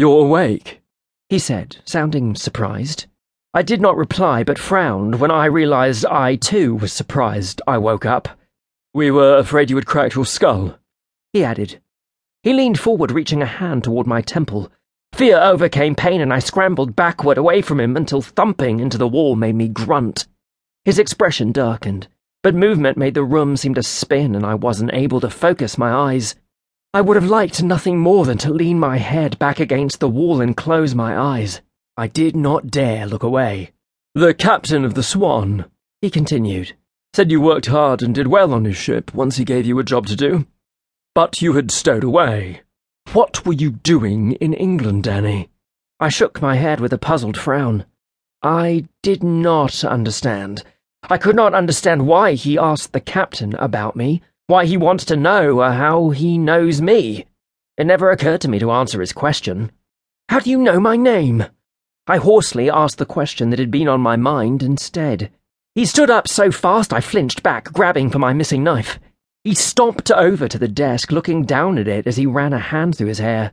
You're awake, he said, sounding surprised. I did not reply, but frowned when I realized I, too, was surprised I woke up. We were afraid you had cracked your skull, he added. He leaned forward, reaching a hand toward my temple. Fear overcame pain, and I scrambled backward away from him until thumping into the wall made me grunt. His expression darkened, but movement made the room seem to spin, and I wasn't able to focus my eyes. I would have liked nothing more than to lean my head back against the wall and close my eyes. I did not dare look away. The captain of the Swan, he continued, said you worked hard and did well on his ship once he gave you a job to do. But you had stowed away. What were you doing in England, Danny? I shook my head with a puzzled frown. I did not understand. I could not understand why he asked the captain about me, why he wants to know uh, how he knows me. It never occurred to me to answer his question. How do you know my name? I hoarsely asked the question that had been on my mind instead. He stood up so fast I flinched back, grabbing for my missing knife. He stomped over to the desk, looking down at it as he ran a hand through his hair.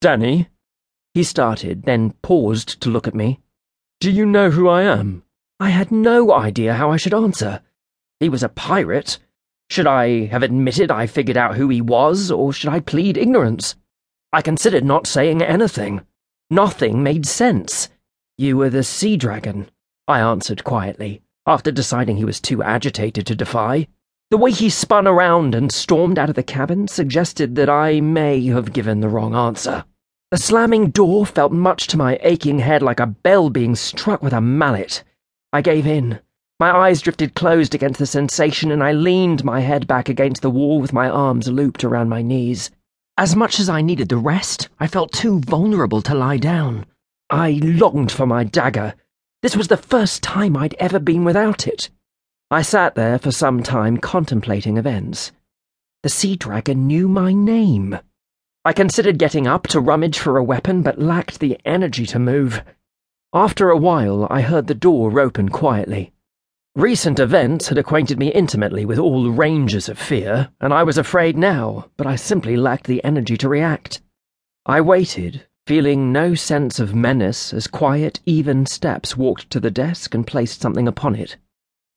Danny? He started, then paused to look at me. Do you know who I am? I had no idea how I should answer. He was a pirate. Should I have admitted I figured out who he was, or should I plead ignorance? I considered not saying anything. Nothing made sense. You were the sea dragon, I answered quietly, after deciding he was too agitated to defy. The way he spun around and stormed out of the cabin suggested that I may have given the wrong answer. The slamming door felt much to my aching head like a bell being struck with a mallet. I gave in. My eyes drifted closed against the sensation, and I leaned my head back against the wall with my arms looped around my knees. As much as I needed the rest, I felt too vulnerable to lie down. I longed for my dagger. This was the first time I'd ever been without it. I sat there for some time contemplating events. The sea dragon knew my name. I considered getting up to rummage for a weapon, but lacked the energy to move. After a while, I heard the door open quietly. Recent events had acquainted me intimately with all ranges of fear, and I was afraid now, but I simply lacked the energy to react. I waited, feeling no sense of menace as quiet, even steps walked to the desk and placed something upon it.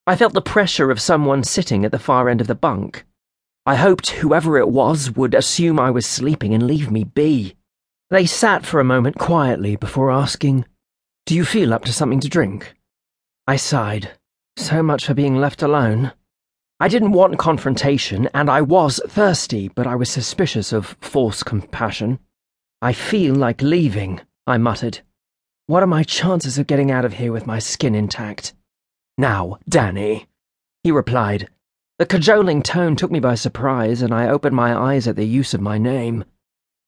I felt the pressure of someone sitting at the far end of the bunk. I hoped whoever it was would assume I was sleeping and leave me be. They sat for a moment quietly before asking, Do you feel up to something to drink? I sighed. So much for being left alone. I didn't want confrontation, and I was thirsty, but I was suspicious of false compassion. I feel like leaving, I muttered. What are my chances of getting out of here with my skin intact? Now, Danny, he replied. The cajoling tone took me by surprise, and I opened my eyes at the use of my name.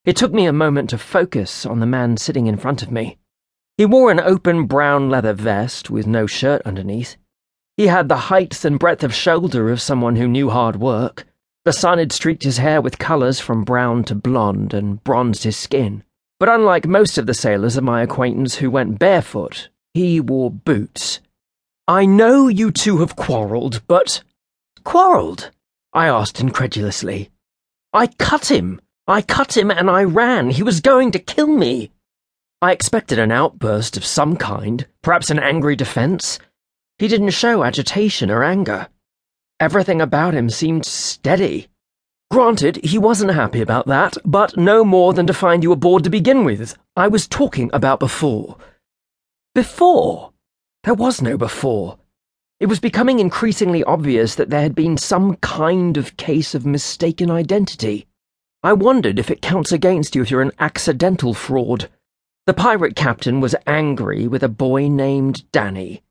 It took me a moment to focus on the man sitting in front of me. He wore an open brown leather vest with no shirt underneath. He had the height and breadth of shoulder of someone who knew hard work. The sun had streaked his hair with colours from brown to blonde and bronzed his skin. But unlike most of the sailors of my acquaintance who went barefoot, he wore boots. I know you two have quarrelled, but. Quarrelled? I asked incredulously. I cut him. I cut him and I ran. He was going to kill me. I expected an outburst of some kind, perhaps an angry defence he didn't show agitation or anger. Everything about him seemed steady. Granted, he wasn't happy about that, but no more than to find you aboard to begin with. I was talking about before. Before? There was no before. It was becoming increasingly obvious that there had been some kind of case of mistaken identity. I wondered if it counts against you if you're an accidental fraud. The pirate captain was angry with a boy named Danny.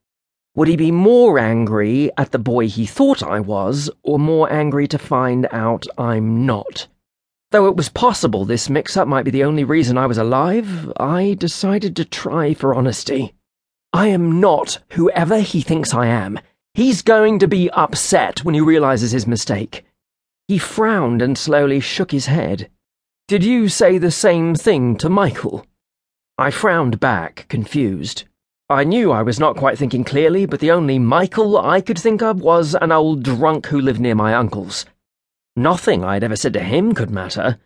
Would he be more angry at the boy he thought I was, or more angry to find out I'm not? Though it was possible this mix up might be the only reason I was alive, I decided to try for honesty. I am not whoever he thinks I am. He's going to be upset when he realizes his mistake. He frowned and slowly shook his head. Did you say the same thing to Michael? I frowned back, confused. I knew I was not quite thinking clearly, but the only Michael I could think of was an old drunk who lived near my uncle's. Nothing I'd ever said to him could matter.